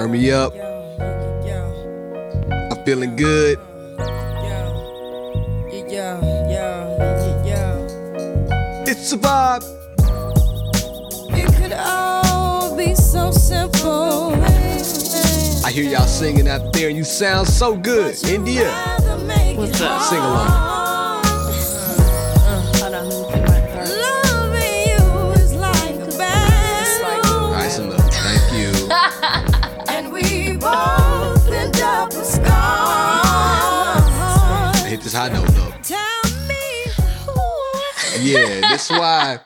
Turn me up. I'm feeling good. It's a vibe. It could all be so simple. I hear y'all singing out there and you sound so good. India. What's up? Sing along. This high note though. Tell me who Yeah, that's why.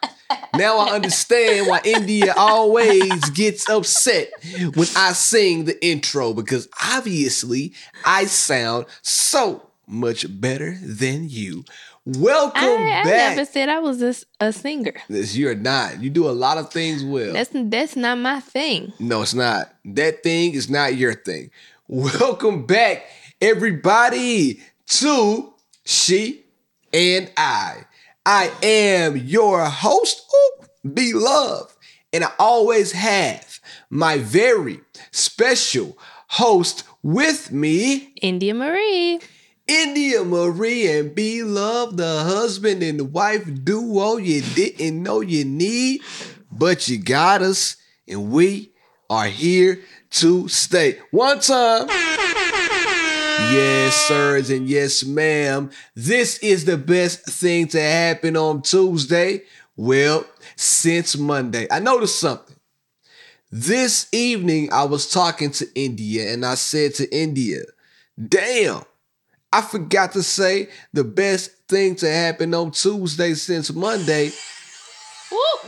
Now I understand why India always gets upset when I sing the intro because obviously I sound so much better than you. Welcome I, I back. never said I was a singer. This you're not. You do a lot of things well. That's that's not my thing. no, it's not. That thing is not your thing. Welcome back, everybody, to She and I. I am your host, ooh, beloved, and I always have my very special host with me, India Marie. India Marie and beloved, the husband and wife duo you didn't know you need, but you got us, and we are here to stay. One time. Yes, sirs, and yes, ma'am. This is the best thing to happen on Tuesday. Well, since Monday. I noticed something. This evening, I was talking to India, and I said to India, Damn, I forgot to say the best thing to happen on Tuesday since Monday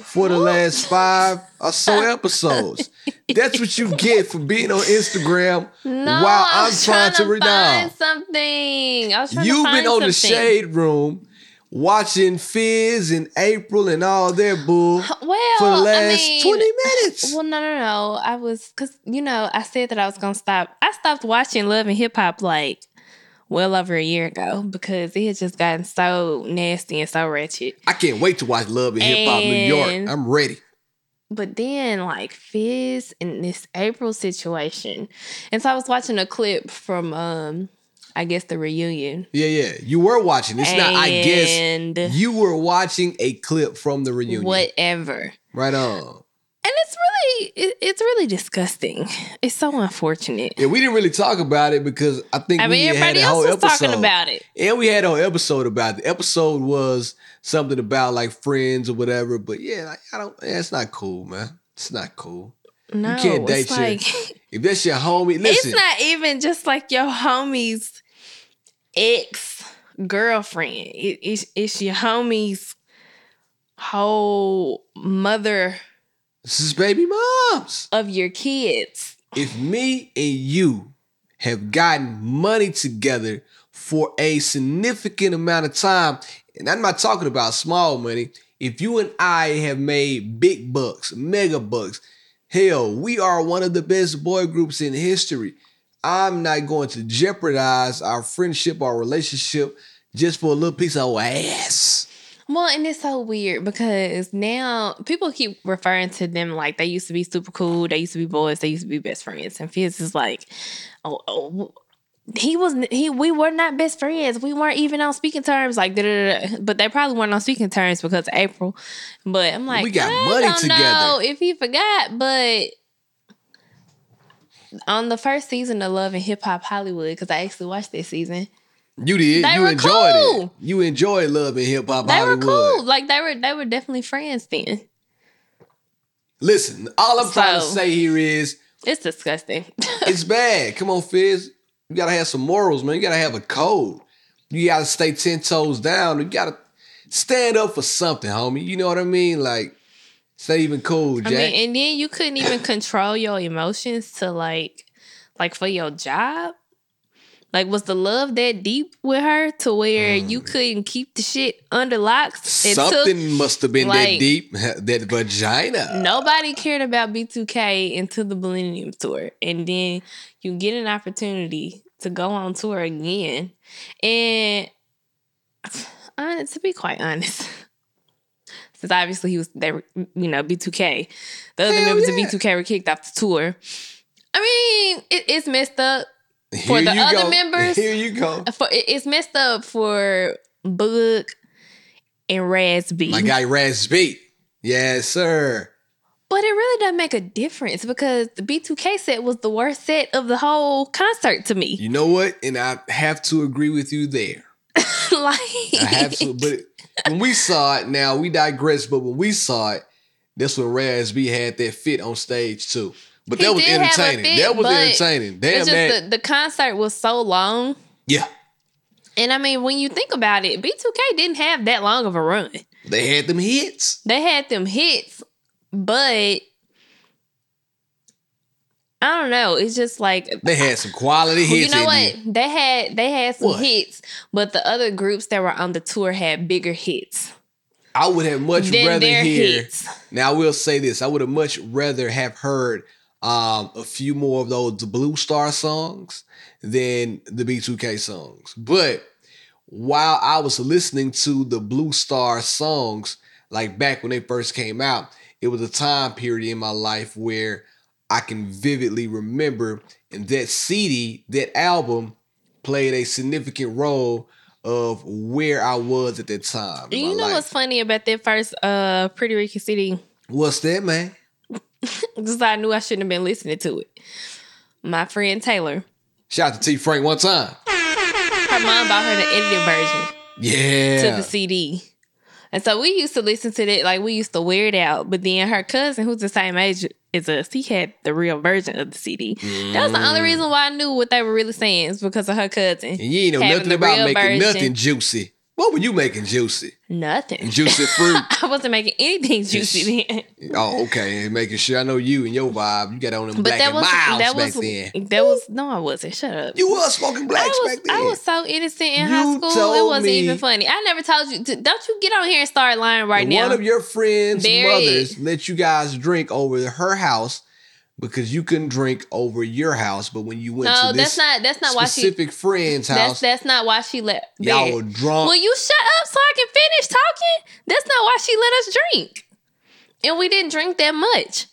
for the last five or so episodes. That's what you get for being on Instagram No, while I I'm was trying to read find something. I was trying You've to find been on the shade room watching Fizz and Apryl and all their bull Well, for the last I mean, 20 minutes. Well, no, no, no. I was because you know I said that I was gonna stop. I stopped watching Love and Hip Hop like well over a year ago because it had just gotten so nasty and so wretched. I can't wait to watch Love and Hip Hop New York. I'm ready. But then like Fizz and this Apryl situation, and so I was watching a clip from um I guess the reunion. Yeah, yeah. You were watching. It's not, I guess you were watching a clip from the reunion. Whatever. Right on. And it's really, it, it's really disgusting. It's so unfortunate. Yeah, we didn't really talk about it because I think I we mean, had everybody a else whole was episode. talking about it. And we had a whole episode about it. The episode was something about like friends or whatever. But yeah, like, I don't. Yeah, it's not cool, man. It's not cool. No, you can't date it's your- like If that's your homie, listen. it's not even just like your homie's ex girlfriend. It, it's it's your homie's whole mother this is baby moms. of your kids. If me and you have gotten money together for a significant amount of time, and I'm not talking about small money. If you and I have made big bucks, mega bucks, hell, we are one of the best boy groups in history. I'm not going to jeopardize our friendship, our relationship, just for a little piece of ass. Well, and it's so weird because now people keep referring to them like they used to be super cool, they used to be boys, they used to be best friends. And Fizz is like, oh, oh he was he we were not best friends. We weren't even on speaking terms. Like, da, da, da. but they probably weren't on speaking terms because of Apryl. But I'm like, We got I money don't together. know if he forgot, but on the first season of Love and Hip Hop Hollywood, because I actually watched this season, You did. They you were enjoyed cool. it. You enjoyed love and hip hop they Hollywood. were cool. Like they were they were definitely friends then. Listen, all I'm trying to say here is It's disgusting. it's bad. Come on, Fizz. You gotta have some morals, man. You gotta have a code. You gotta stay ten toes down. You gotta stand up for something, homie. You know what I mean? Like, not even cool, I mean, and then you couldn't even control your emotions to like, like for your job. Like, was the love that deep with her to where you couldn't keep the shit under locks? It took- Mm. something must have been that deep. That vagina. Nobody cared about B2K until the Millennium Tour. And then you get an opportunity to go on tour again. And uh, to be quite honest, since obviously he was there, you know, B2K. The other Hell members yeah. of B2K were kicked off the tour. I mean, it, it's messed up. For the other go. members- Here you go. Uh, for it's messed up for Boog and Raz B. My guy Raz B. Yes, sir. But it really doesn't make a difference because the B2K set was the worst set of the whole concert to me. You know what? And I have to agree with you there. like, I have to. But when we saw it, now we digress. But when we saw it, that's when Raz B had that fit on stage too. But He that was did have a entertaining. that was entertaining. Damn it's that. just the, the concert was so long. yeah, And I mean, when you think about it, B2K didn't have that long of a run. they had them hits. They had them hits, but I don't know. It's just like They had some quality hits. you know what? They had they had some What? hits, but the other groups that were on the tour had bigger hits. I would have much rather hear. hits. Now I will say this: I would have much rather have heard um, a few more of those Blue Star songs than the B2K songs. But while I was listening to the Blue Star songs, like back when they first came out, it was a time period in my life where I can vividly remember, and that CD, that album, played a significant role of where I was at that time. You know life. what's funny about that first uh Pretty Ricky City? What's that, man? Because I knew I shouldn't have been listening to it. My friend Taylor, Shout out to T Frank one time. her mom bought her the edited version Yeah. to the CD. And so we used to listen to that, like we used to wear it out. But then her cousin, who's the same age as us, he had the real version of the CD. That was the only mm. reason why I knew what they were really saying is because of her cousin. and you ain't know nothing about making version. nothing juicy. What were you making juicy? Nothing. Juicy fruit. I wasn't making anything juicy then. oh, okay. And making sure I know you and your vibe. You got on them But black that and was miles that back was then. that was no, I wasn't. Shut up. You was smoking blacks was back then. I was so innocent in You high school. It wasn't me- even funny. I never told you. to- Don't you get on here and start lying right now? One of your friends' There mothers let you guys drink over her house because you couldn't drink over your house. But when you went no, to that's this not. That's not why she. specific friend's That's house, that's not why she let. y'all were drunk. Will you shut up so I can finish talking? That's not why she let us drink. And we didn't drink that much.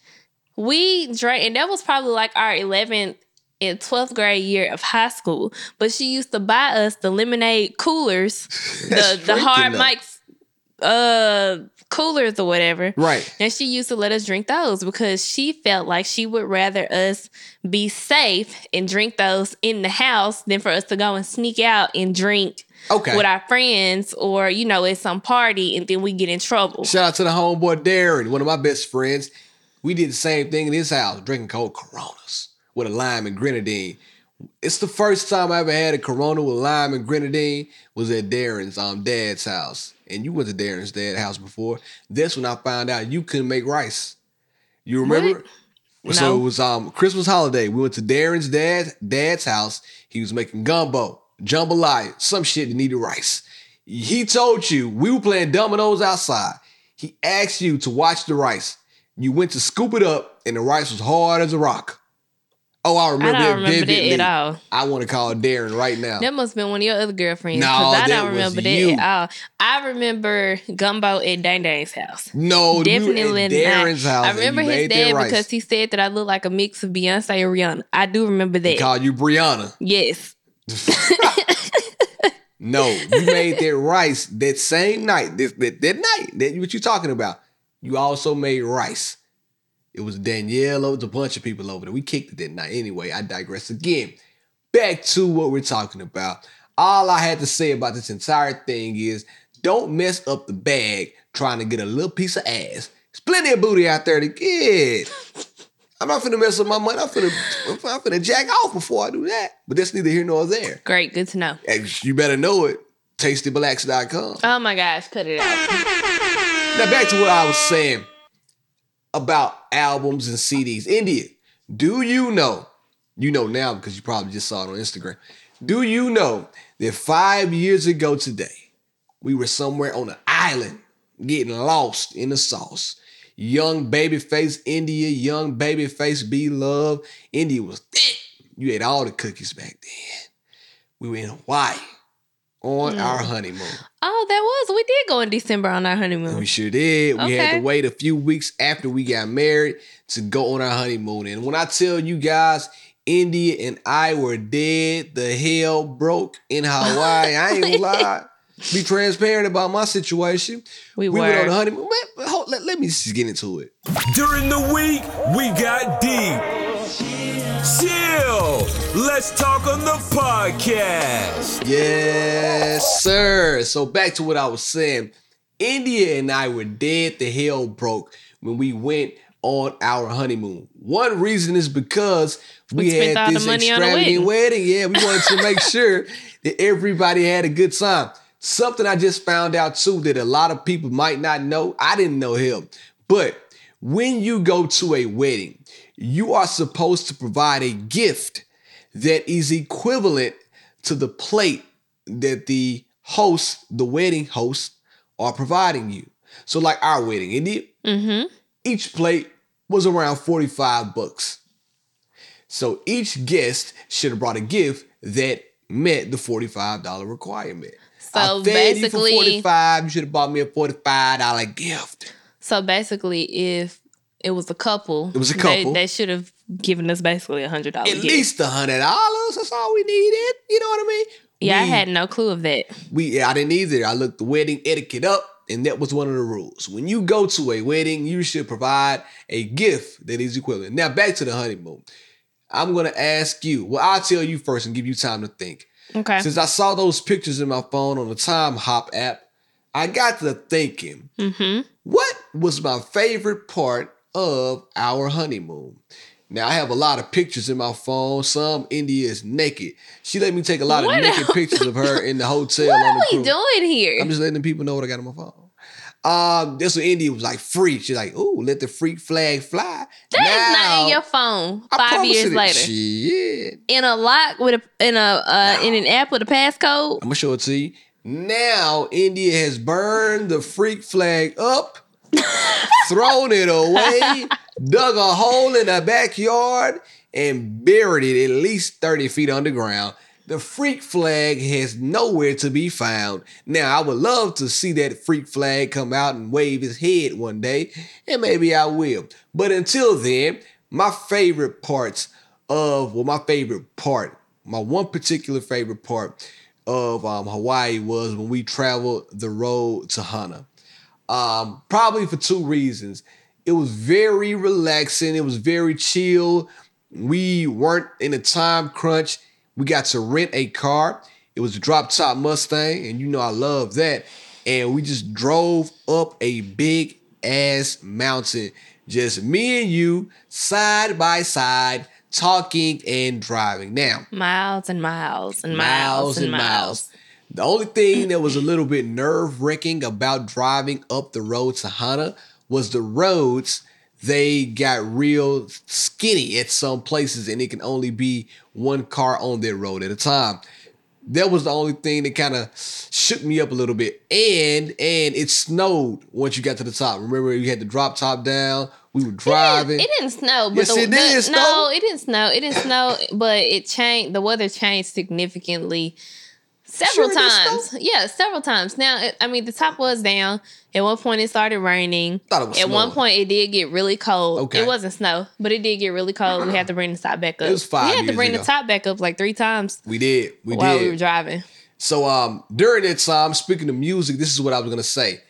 We drank, and that was probably like our 11th and 12th grade year of high school. But she used to buy us the lemonade coolers, the the hard freaking up. mic uh coolers or whatever. Right. And she used to let us drink those because she felt like she would rather us be safe and drink those in the house than for us to go and sneak out and drink Okay. with our friends or, you know, at some party and then we get in trouble. Shout out to the homeboy Darren, one of my best friends. We did the same thing in his house, drinking cold Coronas with a lime and grenadine. It's the first time I ever had a Corona with lime and grenadine was at Darren's um dad's house. And you went to Darren's dad's house before. That's when I found out you couldn't make rice. You remember? So No. it was um Christmas holiday. We went to Darren's dad dad's house. He was making gumbo, jambalaya, some shit that needed rice. He told you we were playing dominoes outside. He asked you to watch the rice. You went to scoop it up, and the rice was hard as a rock. Oh, I I remember don't that remember that at all. I want to call Darren right now. That must have been one of your other girlfriends. No, Because I that don't was remember that you. at all. I remember gumbo at Dang Dang's house. no, Definitely at not. House. I remember his dad because he said that I look like a mix of Beyonce and Rihanna. I do remember that. He called you Brianna. yes. No, you made that rice that same night. That, that, that night that what you talking about. You also made rice. It was Danielle. It was a bunch of people over there. We kicked it that night. Anyway, I digress again. Back to what we're talking about. All I had to say about this entire thing is don't mess up the bag trying to get a little piece of ass. There's plenty of booty out there to get. I'm not finna mess up my money. I'm finna, I'm finna jack off before I do that. But that's neither here nor there. Great. Good to know. Hey, You better know it. TastyBlacks.com. Oh my gosh. Cut it out. Now back to what I was saying about albums and CDs. India, do you know? You know now because you probably just saw it on Instagram. Do you know that five years ago today, we were somewhere on an island getting lost in the sauce? Young babyface India, young babyface B Love. India was thick. You ate all the cookies back then. We were in Hawaii on our mm. honeymoon. Oh, that was. We did go in December on our honeymoon. We sure did. We had to wait a few weeks after we got married to go on our honeymoon. And when I tell you guys, India and I were dead, the hell broke in Hawaii. I ain't gonna lie. Be transparent about my situation. We we went on the honeymoon. Man, hold, let, let me just get into it. During the week, we got deep. Chill. Let's talk on the podcast. Yes, sir. So back to what I was saying. India and I were dead the hell broke when we went on our honeymoon. One reason is because we, We spent all had the this money on a extravagant wedding. wedding. Yeah, we wanted to make sure that everybody had a good time. Something I just found out too that a lot of people might not know. I didn't know him. But when you go to a wedding, you are supposed to provide a gift that is equivalent to the plate that the host, the wedding host, are providing you. So, like our wedding, India, Mm-hmm. each plate was around 45 bucks. So each guest should have brought a gift that met the $45 requirement. So I fed you for basically- 45, you should have bought me a $45 gift. So basically, if it was a couple, It was a they- couple. They, should have given us basically a hundred dollars. At least a hundred dollars. That's all we needed. You know what I mean? Yeah, I had no clue of that. We yeah, I didn't either. I looked the wedding etiquette up, and that was one of the rules. When you go to a wedding, you should provide a gift that is equivalent. Now back to the honeymoon. I'm gonna ask you. Well, I'll tell you first and give you time to think. Okay. Since I saw those pictures in my phone on the Timehop app, I got to thinking, Mm-hmm. what was my favorite part of our honeymoon? Now I have a lot of pictures in my phone. Some India is naked. She let me take a lot What of naked el- pictures of her in the hotel What on the are we cruise. doing here? I'm just letting the people know what I got on my phone. Um, this one India was like free. She's like, "Ooh, let the freak flag fly." That is not in your phone. Five years later, Shit. in a lock with a in a uh, in an app with a passcode. I'm gonna show it to you. Now India has burned the freak flag up, thrown it away, dug a hole in the backyard, and buried it at least 30 feet underground. The freak flag has nowhere to be found. Now, I would love to see that freak flag come out and wave his head one day, and maybe I will. But until then, my favorite parts of, well, my favorite part, my one particular favorite part of um, Hawaii was when we traveled the road to Hana. Um, probably for two reasons. It was very relaxing. It was very chill. We weren't in a time crunch. We got to rent a car. It was a drop top Mustang, and you know I love that. And we just drove up a big ass mountain. Just me and you, side by side, talking and driving. Now, Miles and miles and miles, and miles. the only thing that was a little bit nerve wracking about driving up the road to Hana was the roads. They got real skinny at some places, and it can only be one car on that road at a time. That was the only thing that kind of shook me up a little bit. And and it snowed once you got to the top. Remember, you had the drop top down. We were driving. It didn't snow, but Yes, the, it did the- snow. no, it didn't snow. It didn't snow, but it changed. The weather changed significantly several Sure times. Yeah, several times. Now, it, I mean, the top was down. At one point, it started raining. Thought it was At one point, it did get really cold. Okay. It wasn't snow, but it did get really cold. We had to bring the top back up. It was five We had to bring ago. the top back up like three times we did. We while did. While we were driving. So um during that time, speaking of music, this is what I was gonna say.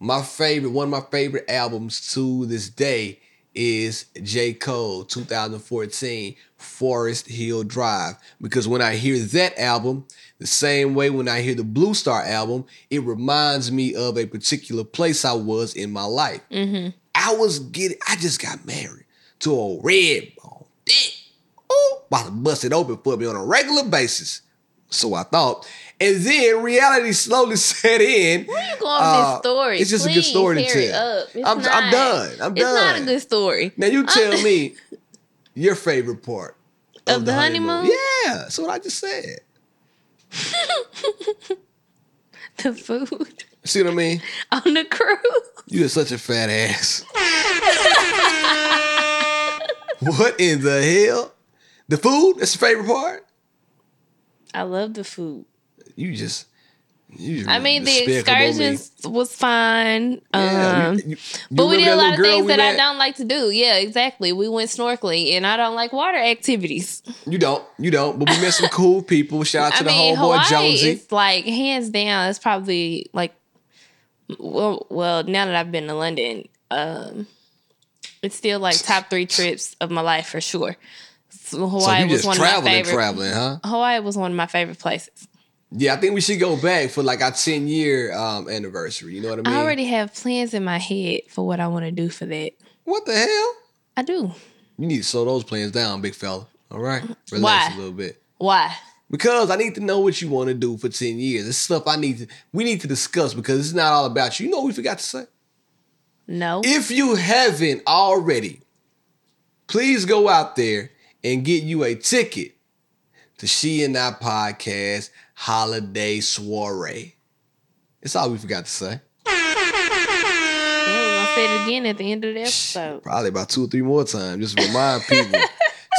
My favorite, one of my favorite albums to this day is J. Cole 2014 Forest Hill Drive. Because when I hear that album, the same way when I hear the Blue Star album, it reminds me of a particular place I was in my life. I was getting, I just got married to a red bone. Dick. Ooh, about to bust it open for me on a regular basis. So I thought. And then reality slowly set in. Where you going with Uh, this story? it's just a good story to tell. I'm- done. I'm done. I'm it's not a good story. Now you tell me your favorite part Of the honeymoon? Yeah, that's what I just said. The food See what I mean? on the cruise. You are such a fat ass. what in the hell? The food? That's your favorite part? I love the food. You just You I mean, the despicable me. excursions was fine. Yeah, um, you- you- but we did a lot of things that I don't like to do. Yeah, exactly. We went snorkeling, and I don't like water activities. You don't, you don't. But we met some cool people. Shout out I to the mean, homeboy Hawaii Jonesy. is like hands down. It's probably like, well, well. Now that I've been to London, um, it's still like top three trips of my life for sure. So so Hawaii you was one of my favorite. traveling, huh? Hawaii was one of my favorite places. Yeah, I think we should go back for like our 10 year um, anniversary. You know what I mean? I already have plans in my head for what I want to do for that. What the hell? I do. You need to slow those plans down, big fella. All right? Relax Why? a little bit. Why? Because I need to know what you want to do for 10 years. It's stuff I need to, we need to discuss because it's not all about you. You know what we forgot to say? No. If you haven't already, please go out there and get you a ticket to She and I Podcast Holiday Soiree. It's all we forgot to say. Yeah, we're gonna say it again at the end of the episode. Probably about two or three more times. Just remind people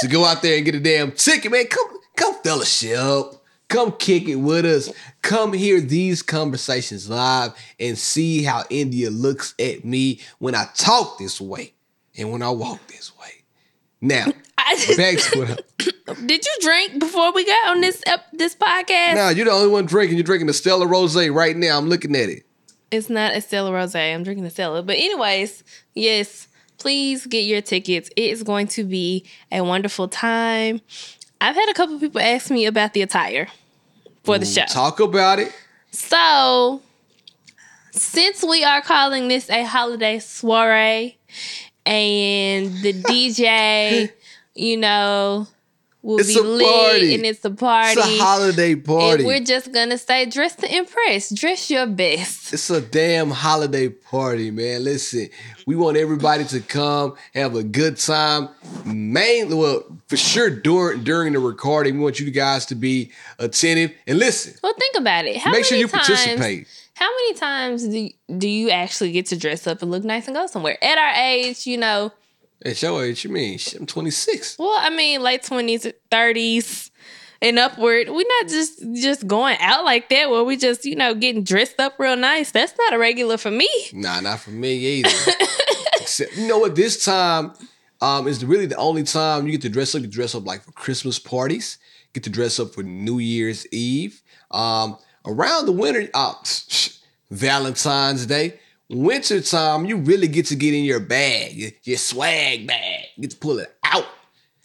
to go out there and get a damn ticket, man. Come, come fellowship. Come kick it with us. Come hear these conversations live and see how India looks at me when I talk this way and when I walk this way. Now, I just, back to what. did you drink before we got on this this podcast? Now you're the only one drinking. You're drinking the Stella Rosa right now. I'm looking at it. It's not a Stella Rosa. I'm drinking a Stella. But anyways, yes, please get your tickets. It is going to be a wonderful time. I've had a couple people ask me about the attire for the show. Talk about it. So, since we are calling this a holiday soiree and the DJ, you know, we'll It's be lit party. and it's a party. It's a holiday party. And we're just gonna say dress to impress. Dress your best. It's a damn holiday party, man. Listen, we want everybody to come, have a good time. Mainly, well, for sure during during the recording, we want you guys to be attentive and listen. Well, think about it. How Make sure many you times, participate. How many times do do you actually get to dress up and look nice and go somewhere? At our age, you know, At your age, you mean I'm 26. well, I mean, late twenties, thirties, and upward. We're not just just going out like that where we just you know getting dressed up real nice. That's not a regular for me. Nah, not for me either. Except, you know what? This time um, is really the only time you get to dress up. You dress up like for Christmas parties. Get to dress up for New Year's Eve. Um, around the winter, uh, Valentine's Day, winter time, you really get to get in your bag, your, swag bag. You get to pull it out.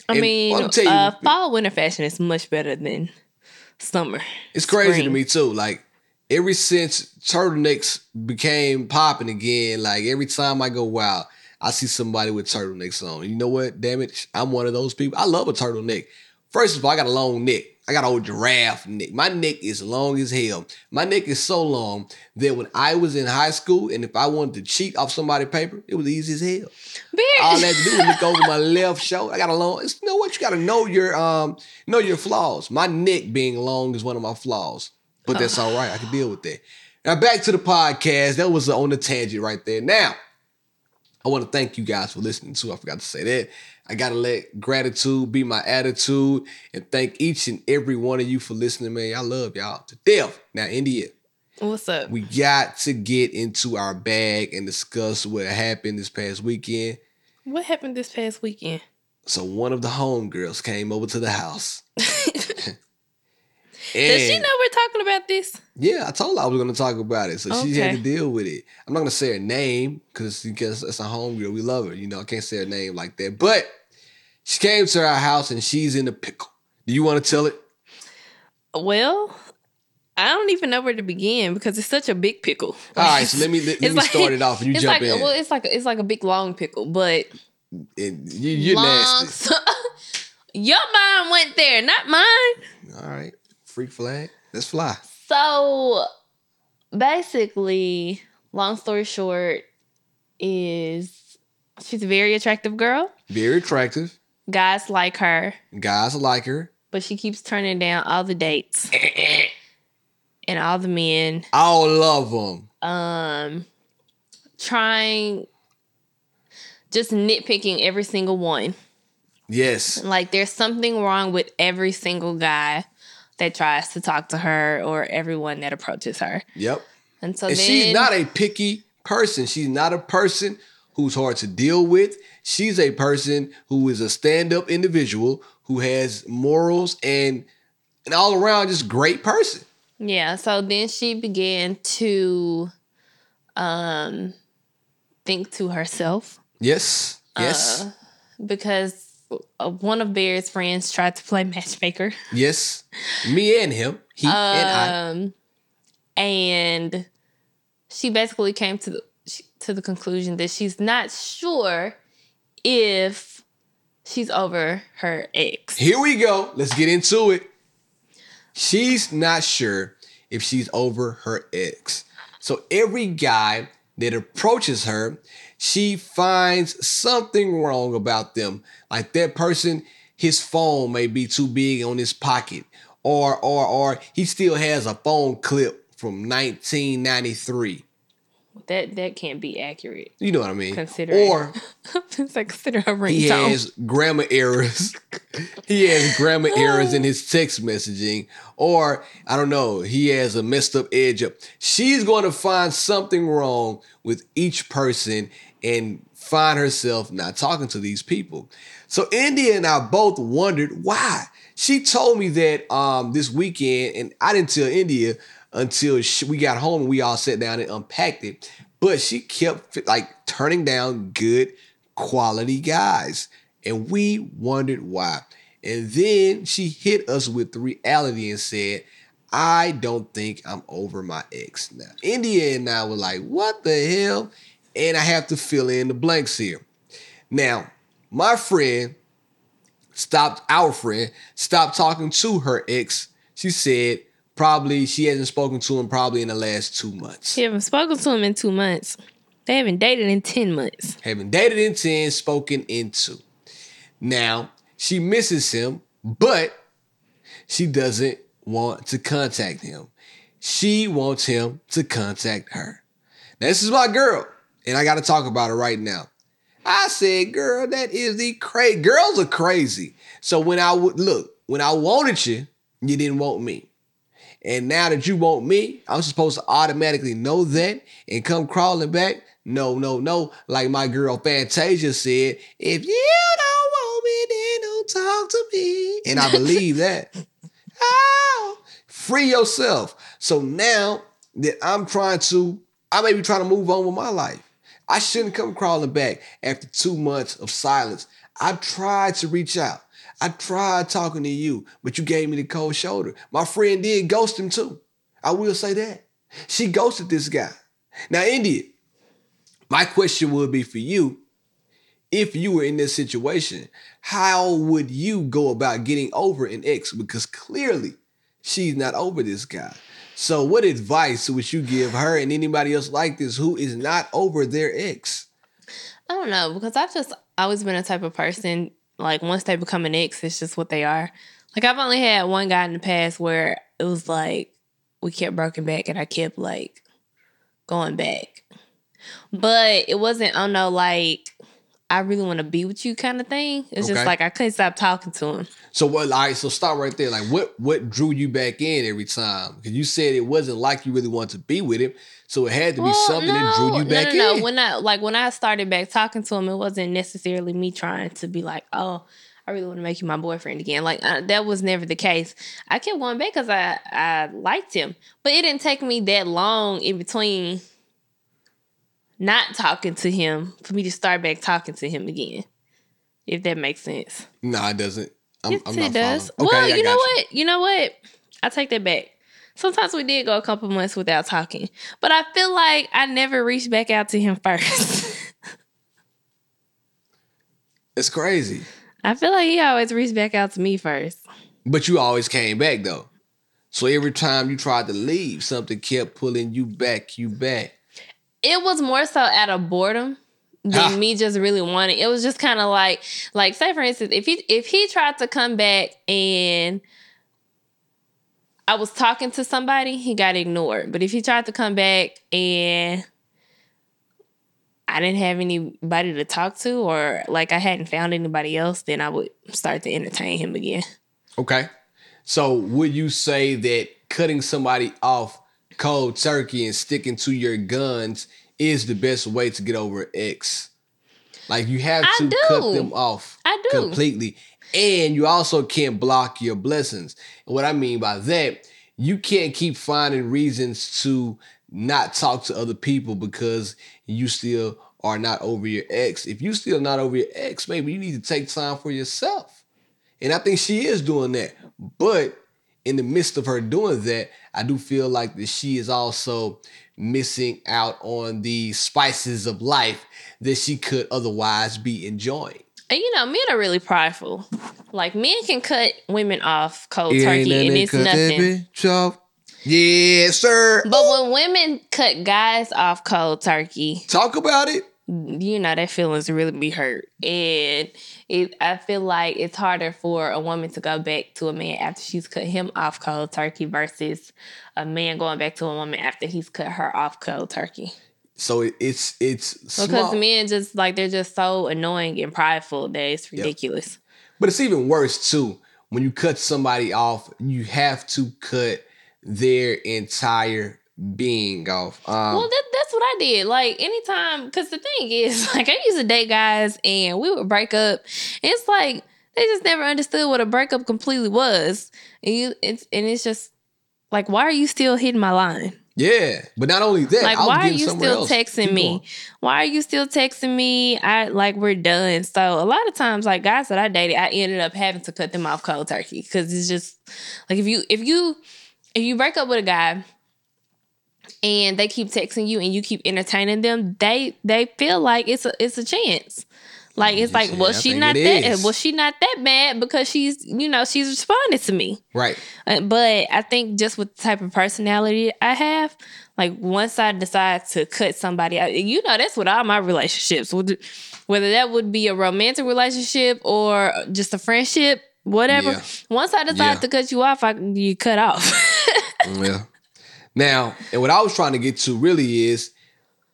I And mean, I'll tell you- uh, fall winter fashion is much better than summer. It's crazy to me too. Like ever since turtlenecks became popping again, like every time I go wild, I see somebody with turtlenecks on. You know what? Damn it, I'm one of those people. I love a turtleneck. First of all, I got a long neck. I got old giraffe neck. My neck is long as hell. My neck is so long that when I was in high school and if I wanted to cheat off somebody's paper, it was easy as hell. Beard. All I had to do was look over my left shoulder. I got a long. it's- You know what? You got to know your um know your flaws. My neck being long is one of my flaws, but that's all right. I can deal with that. Now back to the podcast. That was on the tangent right there. Now, I want to thank you guys for listening too. I forgot to say that. I gotta let gratitude be my attitude and thank each and every one of you for listening, man. I love y'all to death. Now, India, What's up? we got to get into our bag and discuss what happened this past weekend. What happened this past weekend? So one of the homegirls came over to the house. Does she know we're talking about this? Yeah, I told her I was going to talk about it, so she had to deal with it. I'm not going to say her name because because it's a homegirl. We love her, you know. I can't say her name like that, but she came to our house and she's in a pickle. Do you want to tell it? Well, I don't even know where to begin because it's such a big pickle. All right, so let me let, let me like- start it off and you it's jump like, in. Well, it's like it's like a big long pickle, but and you, you're long. nasty. Your mind went there, not mine. All right, freak flag. Let's fly. So basically, long story short, is she's a very attractive girl. Very attractive. Guys like her, Guys like her. but she keeps turning down all the dates and all the men. All love them. Um, trying, just nitpicking every single one. Yes. Like there's something wrong with every single guy. That tries to talk to her or everyone that approaches her. Yep. And so And then she's not a picky person. She's not a person who's hard to deal with. She's a person who is a stand-up individual who has morals and an all around just great person. Yeah, so then she began to um think to herself Yes. Yes. Uh, because one of Bear's friends tried to play matchmaker. yes. Me and him. He and I. Um and she basically came to the to the conclusion that she's not sure if she's over her ex. Here we go. Let's get into it. She's not sure if she's over her ex. So every guy that approaches her, she finds something wrong about them. Like that person, his phone may be too big on his pocket, or or or he still has a phone clip from 1993. That that can't be accurate. You know what I mean? Considering- Or it's like consider he ringtone. has grammar errors. he has grammar errors in his text messaging, or I don't know, he has a messed up edge up. She's going to find something wrong with each person and find herself not talking to these people. So India and I both wondered why. She told me that um this weekend, and I didn't tell India until she, we got home and we all sat down and unpacked it. But she kept like turning down good quality guys. And we wondered why. And then she hit us with the reality and said, I don't think I'm over my ex now. India and I were like, what the hell? And I have to fill in the blanks here. Now, my friend stopped, our friend stopped talking to her ex. She said probably she hasn't spoken to him probably in the last two months. She haven't spoken to him in two months. They haven't dated in ten months. Haven't dated in 10, spoken in two. Now, she misses him, but she doesn't want to contact him. She wants him to contact her. Now, this is my girl, and I got to talk about it right now. I said, girl, that is the crazy. Girls are crazy. So when I would look, when I wanted you, you didn't want me. And now that you want me, I'm supposed to automatically know that and come crawling back. No, no, no. Like my girl Fantasia said, if you don't want me, then don't talk to me. And I believe that. Oh, free yourself. So now that I'm trying to, I may be trying to move on with my life. I shouldn't come crawling back after two months of silence. I tried to reach out. I tried talking to you, but you gave me the cold shoulder. My friend did ghost him too. I will say that. She ghosted this guy. Now, India, my question would be for you if you were in this situation, how would you go about getting over an ex? Because clearly she's not over this guy. So, what advice would you give her and anybody else like this who is not over their ex? I don't know because I've just always been a type of person like once they become an ex, it's just what they are. Like I've only had one guy in the past where it was like we kept broken back and I kept like going back, but it wasn't on no like I really want to be with you kind of thing. It's Okay. just like I couldn't stop talking to him. So what? All right, so stop right there. Like, what? What drew you back in every time? Because you said it wasn't like you really wanted to be with him, so it had to be something that drew you back no, no, in. No, when I like when I started back talking to him, it wasn't necessarily me trying to be like, oh, I really want to make you my boyfriend again. Like uh, that was never the case. I kept going back because I I liked him, but it didn't take me that long in between not talking to him for me to start back talking to him again. If that makes sense. no, it doesn't. I'm, Yes, I'm not it does. following. well, you know got what? You know what? I take that back. Sometimes we did go a couple months without talking, but I feel like I never reached back out to him first. It's crazy, I feel like he always reached back out to me first. but you always came back though. So every time you tried to leave, something kept pulling you back, you back. It was more so out of boredom than Ah. me just really wanting. It was just kind of like, like say for instance, if he if he tried to come back and I was talking to somebody, he got ignored. But if he tried to come back and I didn't have anybody to talk to, or like I hadn't found anybody else, then I would start to entertain him again. Okay. So would you say that cutting somebody off cold turkey and sticking to your guns is the best way to get over X. Like you have to cut them off I do. completely. And you also can't block your blessings. And what I mean by that, you can't keep finding reasons to not talk to other people because you still are not over your ex. If you still not over your ex, maybe you need to take time for yourself. And I think she is doing that. But in the midst of her doing that, I do feel like that she is also missing out on the spices of life that she could otherwise be enjoying. And you know, men are really prideful. Like men can cut women off cold turkey and it's nothing. Chop. Yeah, sir. But when women cut guys off cold turkey, Talk about it. You know their feelings really be hurt, and it. I feel like it's harder for a woman to go back to a man after she's cut him off cold turkey versus a man going back to a woman after he's cut her off cold turkey. So it, it's it's Because small. men just like they're just so annoying and prideful that it's ridiculous. But it's even worse too. When you cut somebody off, you have to cut their entire being off. Um, Well, that, that's what I did. Like anytime, because the thing is, like I used to date guys, and we would break up. It's like they just never understood what a breakup completely was, and you, it's and it's just like, why are you still hitting my line? yeah, but not only that, Like, why are you still else. texting Keep me? going. Why are you still texting me? I like we're done. So a lot of times, like guys that I dated, I ended up having to cut them off cold turkey because it's just like if you if you if you break up with a guy and they keep texting you and you keep entertaining them, they they feel like it's a it's a chance. Like it's like, Yeah, I she not that? is. Was she not that bad because she's you know she's responded to me? Right. Uh, But I think just with the type of personality I have, like once I decide to cut somebody out, you know, that's with all my relationships. Would- Whether that would be a romantic relationship or just a friendship, whatever. Yeah. Once I decide Yeah. to cut you off, I you cut off. Yeah. Now, and what I was trying to get to really is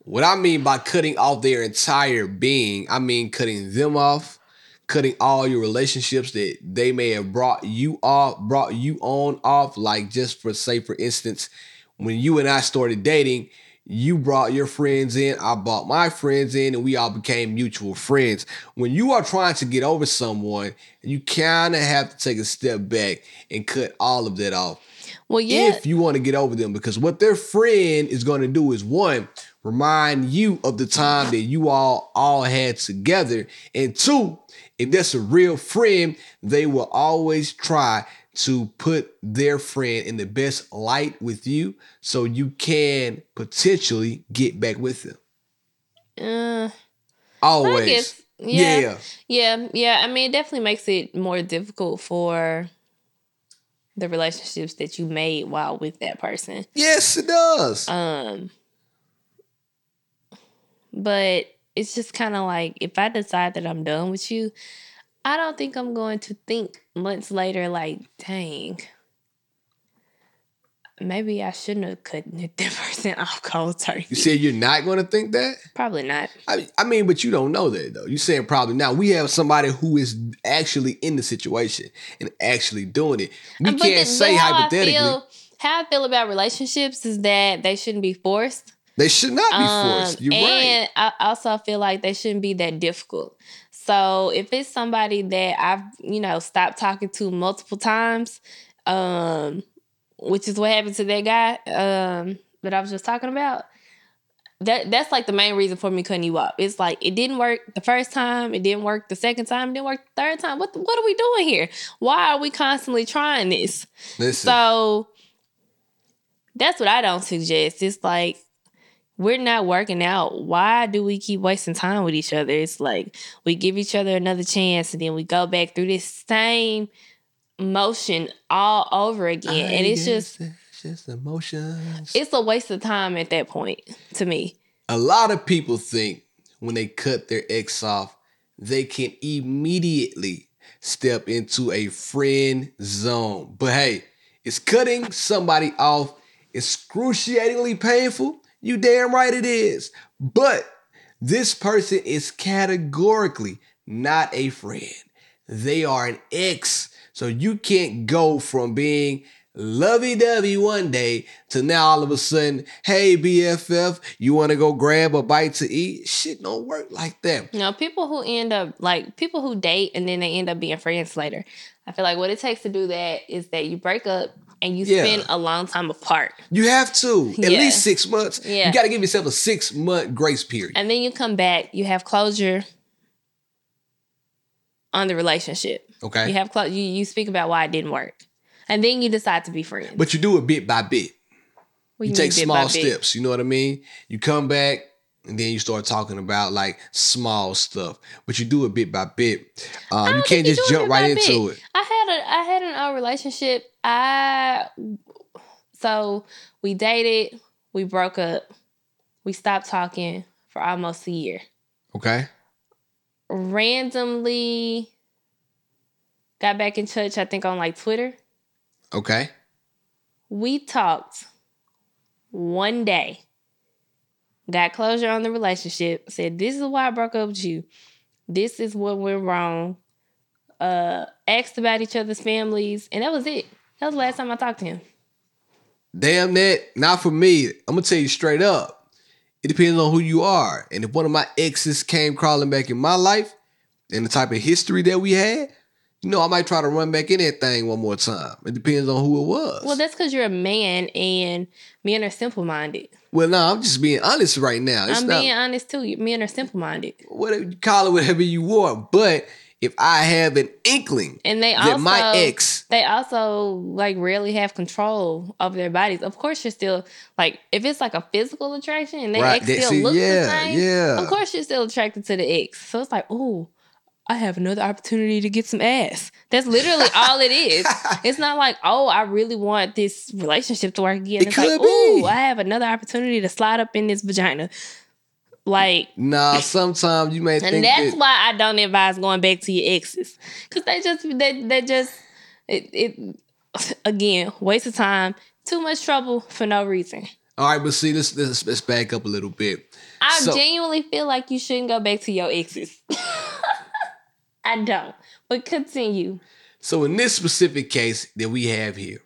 what I mean by cutting off their entire being. I mean cutting them off, cutting all your relationships that they may have brought you off, brought you on off. Like just for say, for instance, when you and I started dating, you brought your friends in, I brought my friends in, and we all became mutual friends. When you are trying to get over someone, you kind of have to take a step back and cut all of that off well, yeah, if you want to get over them because what their friend is going to do is one remind you of the time that you all all had together and two if that's a real friend they will always try to put their friend in the best light with you so you can potentially get back with them. Uh, always. guess, yeah, yeah. Yeah, yeah. I mean, it definitely makes it more difficult for the relationships that you made while with that person. yes it does Um, but it's just kind of like if I decide that I'm done with you, I don't think I'm going to think months later, like, dang, maybe I shouldn't have cut that person off cold turkey. you said you're not going to think that Probably not. I, I mean, but you don't know that though. You're saying probably now. We have somebody who is actually in the situation and actually doing it. We But can't the- say how I hypothetically feel- how I feel about relationships is that they shouldn't be forced. they should not be Um, forced. You're and right. I also feel like they shouldn't be that difficult. So if it's somebody that I've, you know, stopped talking to multiple times, um, which is what happened to that guy um, that I was just talking about, that that's like the main reason for me cutting you up. It's like it didn't work the first time, it didn't work the second time, it didn't work the third time. What what are we doing here? Why are we constantly trying this? Listen, So that's what I don't suggest. It's like we're not working out. Why do we keep wasting time with each other? It's like we give each other another chance and then we go back through this same motion all over again. and it's just it's just emotions. it's a waste of time at that point to me. a lot of people think when they cut their ex off, they can immediately step into a friend zone. But hey, is cutting somebody off excruciatingly painful? You damn right it is. But this person is categorically not a friend. They are an ex. So you can't go from being lovey dovey one day to now all of a sudden, hey BFF, you want to go grab a bite to eat? Shit don't work like that. You know, people who end up like people who date and then they end up being friends later. I feel like what it takes to do that is that you break up and you Yeah. spend a long time apart. You have to at Yeah. least six months. Yeah. You got to give yourself a six month grace period. And then you come back, you have closure on the relationship. Okay, You have close you you speak about why it didn't work. And then you decide to be friends. but you do it bit by bit. What you take small steps. You know what I mean? You come back and then you start talking about like small stuff, but you do it bit by bit. Uh, I you can't just jump right into bit. it. I had a I had an old relationship. I so we dated, we broke up, we stopped talking for almost a year. Okay. Randomly got back in touch, I think on like Twitter. Okay. We talked one day. Got closure on the relationship. Said this is why I broke up with you. This is what went wrong. Uh, asked about each other's families, and that was it. That was the last time I talked to him. Damn that. Not for me. I'm gonna tell you straight up. It depends on who you are. And if one of my exes came crawling back in my life and the type of history that we had, you know, I might try to run back in that thing one more time. It depends on who it was. Well, that's because you're a man, and men are simple minded. well, no, I'm just being honest right now. It's I'm not being honest too. Men are simple minded, whatever you call it, whatever you want. But if I have an inkling and they that also my ex, they also like rarely have control over their bodies. Of course, you're still like if it's like a physical attraction and their Right, ex that- still see, looks yeah, the same. yeah. Of course, you're still attracted to the ex. So it's like, oh, I have another opportunity to get some ass. That's literally all it is. It's not like, oh, I really want this relationship to work again. It it's like, could oh, be. I have another opportunity to slide up in this vagina. Like, nah, sometimes you may and think that's that, why I don't advise going back to your exes because they just they they just it, it again waste of time, too much trouble for no reason. all right, but see, let's, let's let's back up a little bit. I So- genuinely feel like you shouldn't go back to your exes. I don't, but continue. So in this specific case that we have here,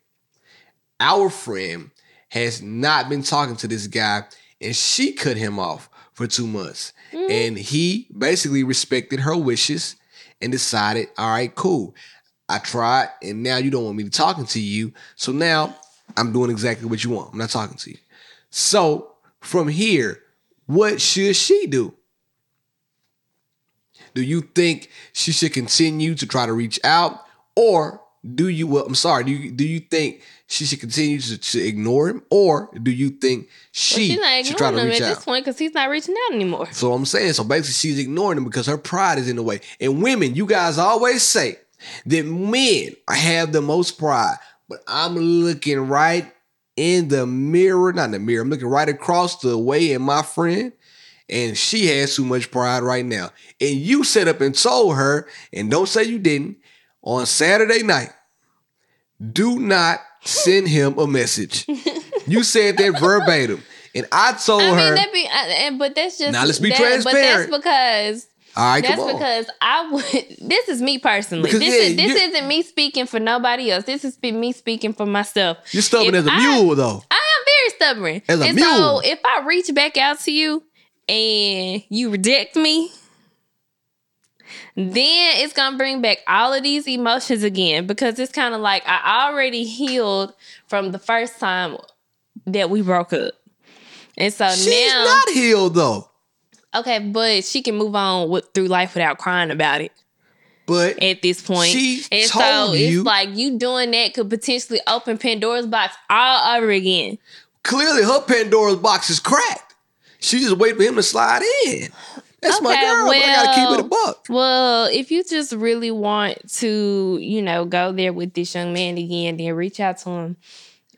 our friend has not been talking to this guy, and she cut him off for two months, mm-hmm. and he basically respected her wishes and decided, all right, cool. I tried, and now you don't want me to talking to you, so now I'm doing exactly what you want. I'm not talking to you. So from here, what should she do? Do you think she should continue to try to reach out, or do you? Well, I'm sorry. Do you do you think she should continue to, to ignore him, or do you think she she's not should try to him reach at out? this point because he's not reaching out anymore. So I'm saying, so basically, she's ignoring him because her pride is in the way. And women, you guys always say that men have the most pride, but I'm looking right in the mirror, not in the mirror. I'm looking right across the way in my friend, and she has too much pride right now. And you set up and told her, and don't say you didn't, on Saturday night, do not send him a message. you said that verbatim. And I told I her, mean, that be, I, and but that's just Now, let's be that, transparent. But that's because all right, That's come on. because I would. This is me personally. Because, this yeah, is this isn't me speaking for nobody else. This is me speaking for myself. You're stubborn If as a I- mule, though. I am very stubborn. As a and mule. so if I reach back out to you and you reject me, then it's gonna bring back all of these emotions again because it's kind of like I already healed from the first time that we broke up. And so now She's now not healed though. Okay, but she can move on with, through life without crying about it But at this point. She and so told it's you- like you doing that could potentially open Pandora's box all over again. clearly her Pandora's box is cracked. She just wait for him to slide in. That's my Okay, girl. but I gotta keep it a well- buck. Well, if you just really want to, you know, go there with this young man again, then reach out to him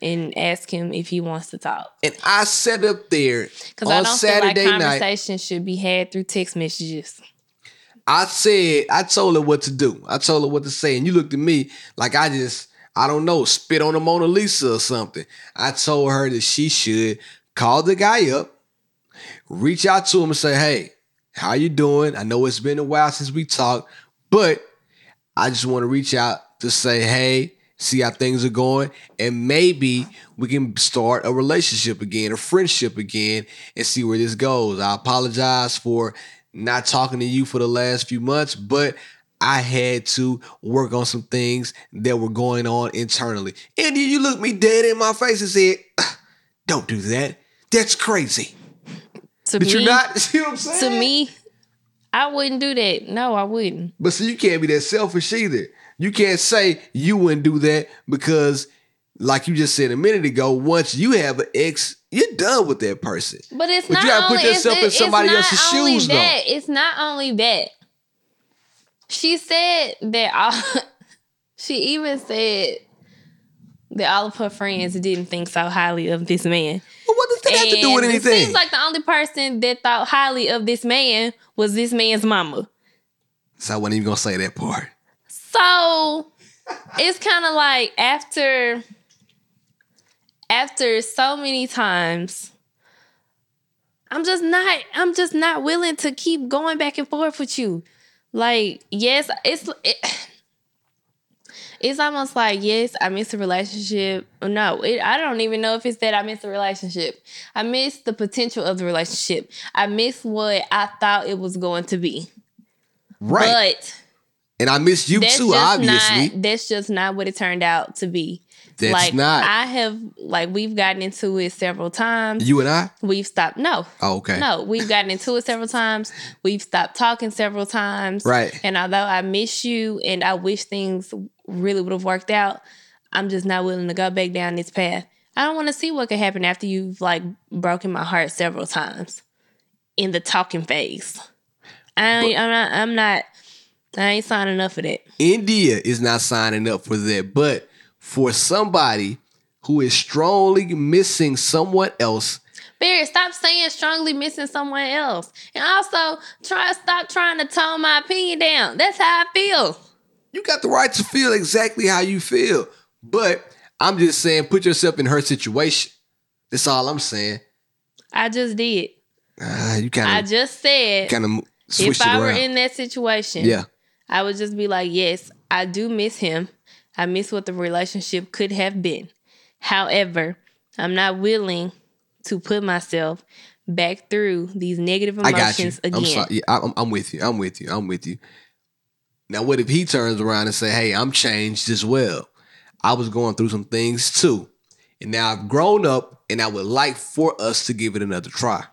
and ask him if he wants to talk. And I sat up there Because I don't Saturday feel like night. conversation should be had through text messages. I said, I told her what to do. I told her what to say. And you looked at me like I just, I don't know, spit on the Mona Lisa or something. I told her that she should call the guy up, reach out to him and say, hey, how you doing? I know it's been a while since we talked, but I just want to reach out to say, hey, see how things are going, and maybe we can start a relationship again, a friendship again, and see where this goes. I apologize for not talking to you for the last few months, but I had to work on some things that were going on internally. And you looked me dead in my face and said, Don't do that. That's crazy. To But me, you're not, see what I'm saying? to me, I wouldn't do that. No, I wouldn't. But see, you can't be that selfish either. You can't say you wouldn't do that because, like you just said a minute ago, once you have an ex, you're done with that person. But it's But not you gotta put only, yourself it's, in somebody else's shoes, though. that. It's not only that. She said that all, she even said that all of her friends didn't think so highly of this man. But what does that have to do with anything? It seems like the only person that thought highly of this man was this man's mama. so I wasn't even gonna say that part. So it's kind of like after after so many times I'm just not I'm just not willing to keep going back and forth with you. Like, yes, it's it, it's almost like yes, I miss a relationship. No, it, I don't even know if it's that I miss a relationship. I miss the potential of the relationship. I miss what I thought it was going to be. Right. But and I miss you too, obviously. not that's just not what it turned out to be. That's like not. I have like we've gotten into it several times. you and I? We've stopped. No. Oh, okay. No, we've gotten into it several times. We've stopped talking several times. Right. And although I miss you and I wish things really would have worked out, I'm just not willing to go back down this path. I don't want to see what could happen after you've like broken my heart several times in the talking phase. I ain't, I'm not. I'm not. I ain't signing up for that. India is not signing up for that. But for somebody who is strongly missing someone else, Barry, stop saying strongly missing someone else. And also try stop trying to tone my opinion down. That's how I feel. You got the right to feel exactly how you feel. But I'm just saying, put yourself in her situation. That's all I'm saying. I just did. Uh, you I kind of I just said kind of if I were in that situation, yeah, I would just be like, yes, I do miss him. I miss what the relationship could have been. However, I'm not willing to put myself back through these negative I got you. emotions again. I'm sorry. Yeah, I'm, I'm with you. I'm with you. I'm with you. Now, what if he turns around and say, "Hey, I'm changed as well. I was going through some things too, and now I've grown up, and I would like for us to give it another try."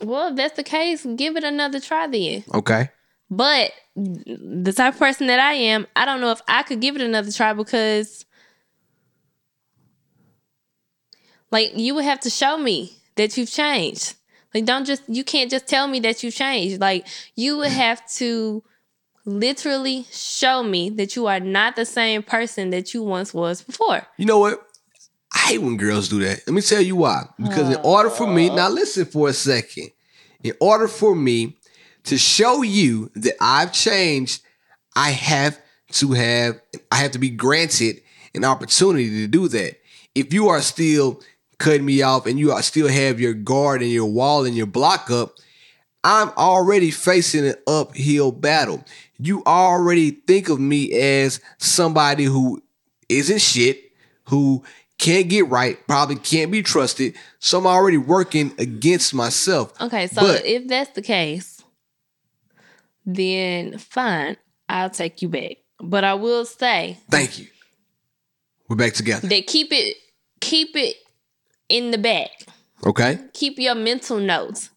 Well, if that's the case, give it another try then. Okay. But the type of person that I am, I don't know if I could give it another try because, like, you would have to show me that you've changed. Like, don't just, you can't just tell me that you've changed. Like, you would have to literally show me that you are not the same person that you once was before. You know what? I hate when girls do that. Let me tell you why. Because in order for me, now listen for a second. In order for me to show you that I've changed, I have to have I have to be granted an opportunity to do that. If you are still cutting me off and you are still have your guard and your wall and your block up, I'm already facing an uphill battle. You already think of me as somebody who isn't shit, who can't get right, probably can't be trusted. So I'm already working against myself. Okay, so But- if that's the case, then fine, I'll take you back. But I will say Thank you. We're back together. that keep it keep it in the back. Okay. Keep your mental notes.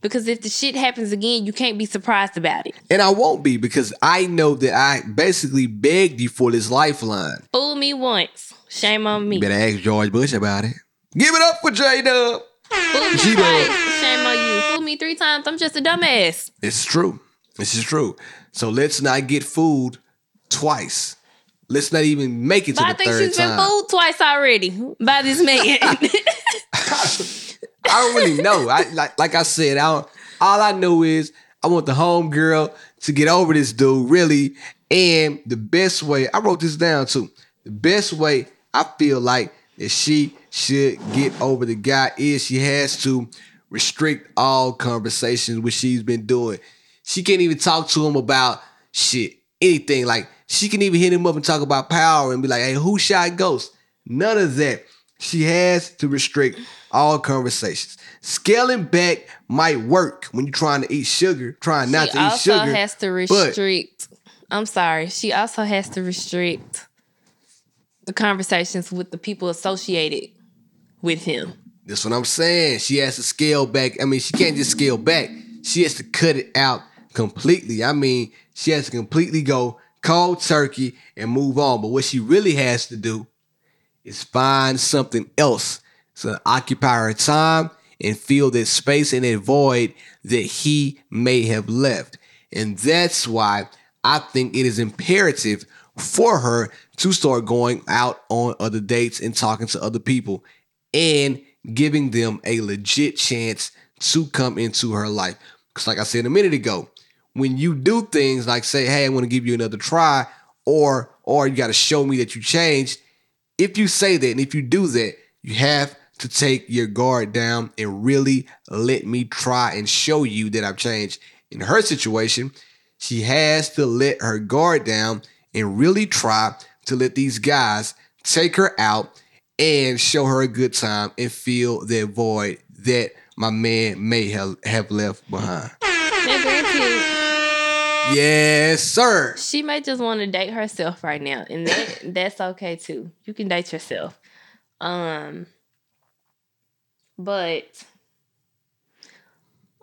Because if the shit happens again, you can't be surprised about it. And I won't be because I know that I basically begged you for this lifeline. Fool me once. Shame on me. You better ask George Bush about it. Give it up for J Dub. Fool me. Shame on you. Fool me three times. I'm just a dumbass. It's true. This is true. So let's not get fooled twice. Let's not even make it to But I the think third she's been time. fooled twice already by this man. I don't really know. I like like I said, I don't, all I know is I want the home girl to get over this dude, really. And the best way, I wrote this down too. The best way I feel like that she should get over the guy is she has to restrict all conversations which she's been doing. She can't even talk to him about shit, anything. Like She can even hit him up and talk about power and be like, hey, who shot Ghost? None of that. She has to restrict all conversations. Scaling back might work when you're trying to eat sugar, trying not to eat sugar. She also has to restrict. I'm sorry. She also has to restrict the conversations with the people associated with him. That's what I'm saying. She has to scale back. I mean, she can't just scale back. She has to cut it out completely. I mean, she has to completely go cold turkey and move on. But what she really has to do is find something else to occupy her time and fill that space and that void that he may have left. And that's why I think it is imperative for her to start going out on other dates and talking to other people and giving them a legit chance to come into her life. Because, like I said a minute ago, when you do things like say, "Hey, I want to give you another try," or or you got to show me that you changed. If you say that and if you do that, you have to take your guard down and really let me try and show you that I've changed. In her situation, she has to let her guard down and really try to let these guys take her out and show her a good time and fill that void that my man may have, have left behind. Yes, sir. she may just want to date herself right now, and that that's okay too. You can date yourself. Um, but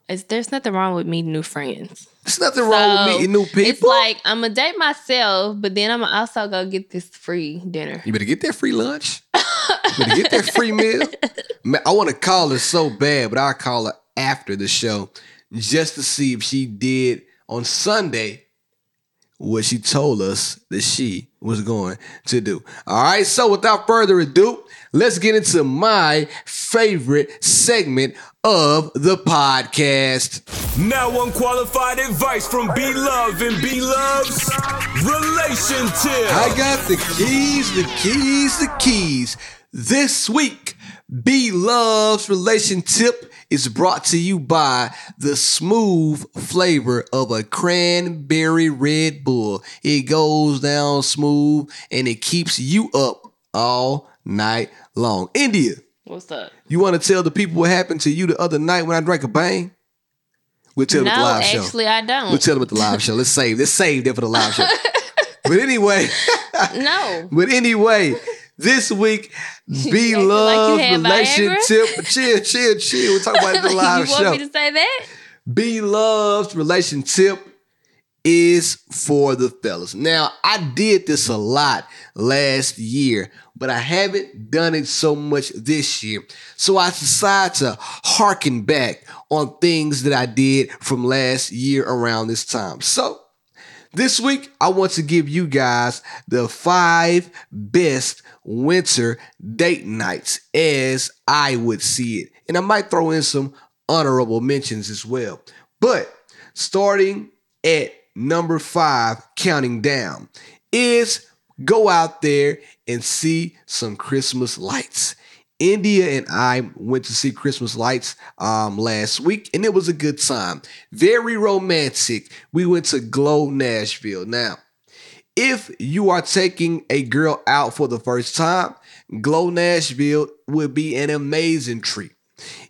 it's, there's nothing wrong with meeting new friends. There's nothing wrong with So, meeting new people. It's like I'm gonna date myself, but then I'm gonna also go get this free dinner. You better get that free lunch. You better get that free meal. Man, I want to call her so bad, but I'll call her after the show just to see if she did on Sunday what she told us that she was going to do. All right, so without further ado, let's get into my favorite segment of the podcast. Now unqualified advice from B Love and B Love's relationship. I got the keys, the keys, the keys. This week, B Love's relation tip is brought to you by the smooth flavor of a cranberry Red Bull. It goes down smooth and it keeps you up all night long. India, What's up? you want to tell the people what happened to you the other night when I drank a bang? We'll tell them at the No, live show. actually, I don't. We'll tell them at the live show. Let's save. Let's save that for the live show. but anyway. no. But anyway, this week, B acting like Love's you had relation Chill, chill, chill. We're talking about the live you want me to say that? Be Love's relationship is for the fellas. Now, I did this a lot last year, but I haven't done it so much this year. So I decided to harken back on things that I did from last year around this time. So this week, I want to give you guys the five best winter date nights as I would see it. And I might throw in some honorable mentions as well. But starting at number five, counting down, is go out there and see some Christmas lights. India and I went to see Christmas lights um, last week, and it was a good time. Very romantic. We went to Glow Nashville. Now, if you are taking a girl out for the first time, Glow Nashville would be an amazing treat.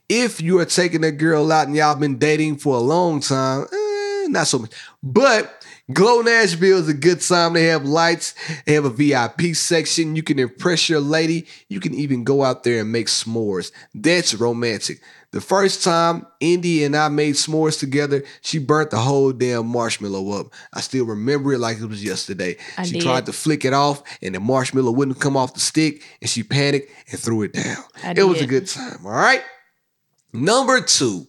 If you are taking a girl out and y'all been dating for a long time, eh, not so much. But Glow Nashville is a good time. They have lights, they have a VIP section. You can impress your lady. You can even go out there and make s'mores. That's romantic. The first time Indy and I made s'mores together, she burnt the whole damn marshmallow up. I still remember it like it was yesterday. I she did. tried to flick it off, and the marshmallow wouldn't come off the stick, and she panicked and threw it down. I it was a good time. All right. Number two,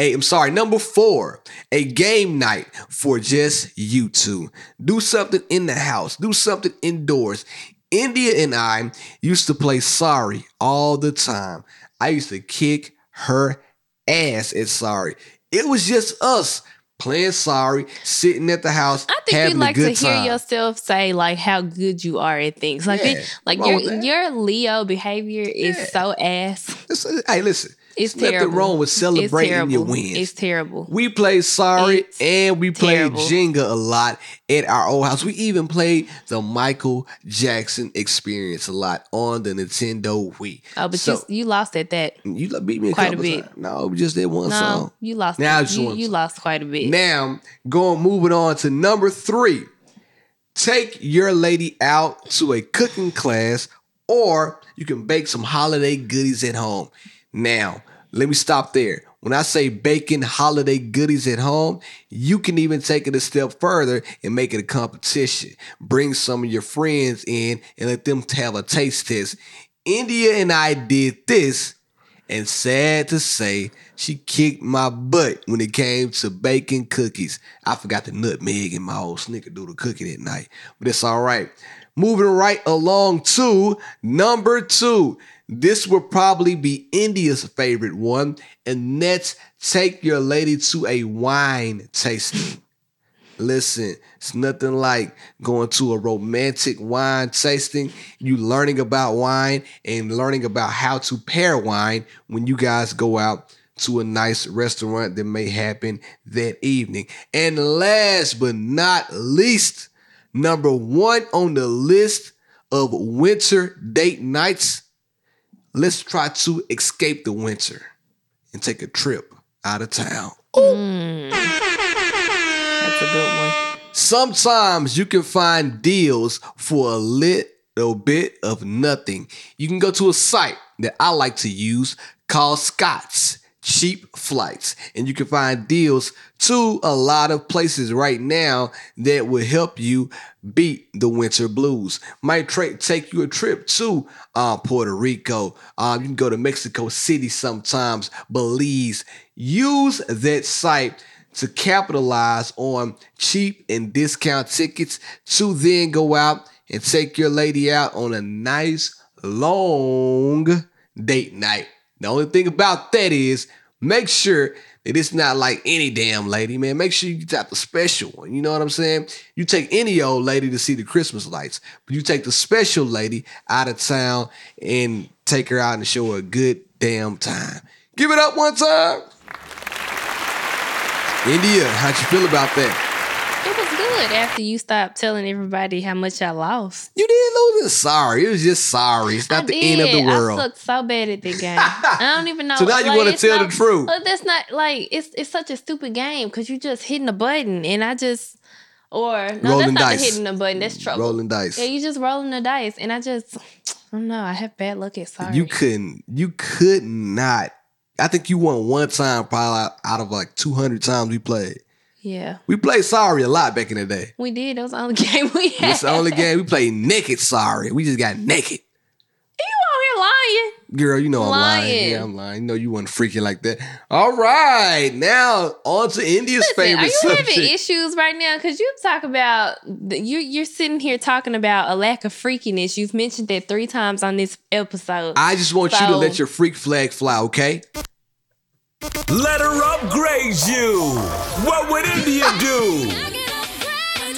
a I'm sorry, number four, a game night for just you two. Do something in the house, do something indoors. India and I used to play sorry all the time. I used to kick her ass at sorry. It was just us playing sorry, sitting at the house, I think having you like to good hear yourself say like how good you are at things. Like Yeah, it- like your your Leo behavior is Yeah. so ass. Hey, listen. It's nothing terrible. wrong with celebrating it's your terrible. wins. It's terrible. We played Sorry It's and we played terrible. Jenga a lot at our old house. We even played the Michael Jackson experience a lot on the Nintendo Wii. oh, but so, you you lost at that. you, beat me a quite a bit. times. No, we just did one No, song. you lost. Now Now you, you lost quite a bit. Now, going moving on to number three. Take your lady out to a cooking class, or you can bake some holiday goodies at home. Now, let me stop there. When I say baking holiday goodies at home, you can even take it a step further and make it a competition. Bring some of your friends in and let them have a taste test. India and I did this and sad to say, she kicked my butt when it came to baking cookies. I forgot the nutmeg in my old snickerdoodle cookie that night, but it's all right. Moving right along to number two. This will probably be India's favorite one, and that's take your lady to a wine tasting. Listen, it's nothing like going to a romantic wine tasting. You learning about wine and learning about how to pair wine when you guys go out to a nice restaurant that may happen that evening. And last but not least, number one on the list of winter date nights, let's try to escape the winter and take a trip out of town. Mm. That's a good one. Sometimes you can find deals for a little bit of nothing. You can go to a site that I like to use called Scott's Cheap Flights, and you can find deals to a lot of places right now that will help you beat the winter blues. Might tra- take you a trip to uh, Puerto Rico. Um, you can go to Mexico City sometimes, Belize. Use that site to capitalize on cheap and discount tickets to then go out and take your lady out on a nice long date night. The only thing about that is make sure that it's not like any damn lady, man. Make sure you got the special one. You know what I'm saying? You take any old lady to see the Christmas lights, but you take the special lady out of town and take her out and show her a good damn time. Give it up one time. India, how'd you feel about that? Good after you stopped telling everybody how much I lost. You didn't lose it. Sorry. It was just sorry. It's not I the did. end of the world. I sucked so bad at the game. I don't even know. So now you wanna it's tell the truth. But that's not like it's it's such a stupid game because you're just hitting a button and I just or no, Rolling that's not dice. hitting a button. That's trouble. Rolling dice. Yeah, you just rolling the dice and I just I don't know. I have bad luck at sorry. You couldn't. You could not. I think you won one time, probably out- out of like 200 times we played. Yeah, We played sorry a lot back in the day. we did. That was the only game we had. It's the only game we played naked sorry. We just got naked. You out here lying? Girl, you know I'm lying. Lying. Yeah, I'm lying. You know you weren't freaking like that. All right, now on to India's Listen, favorite are you subject. having issues right now? Because you talk about you you're sitting here talking about a lack of freakiness. You've mentioned that three times on this episode. I just want you to let your freak flag fly, okay? Let her upgrade you. What would India do?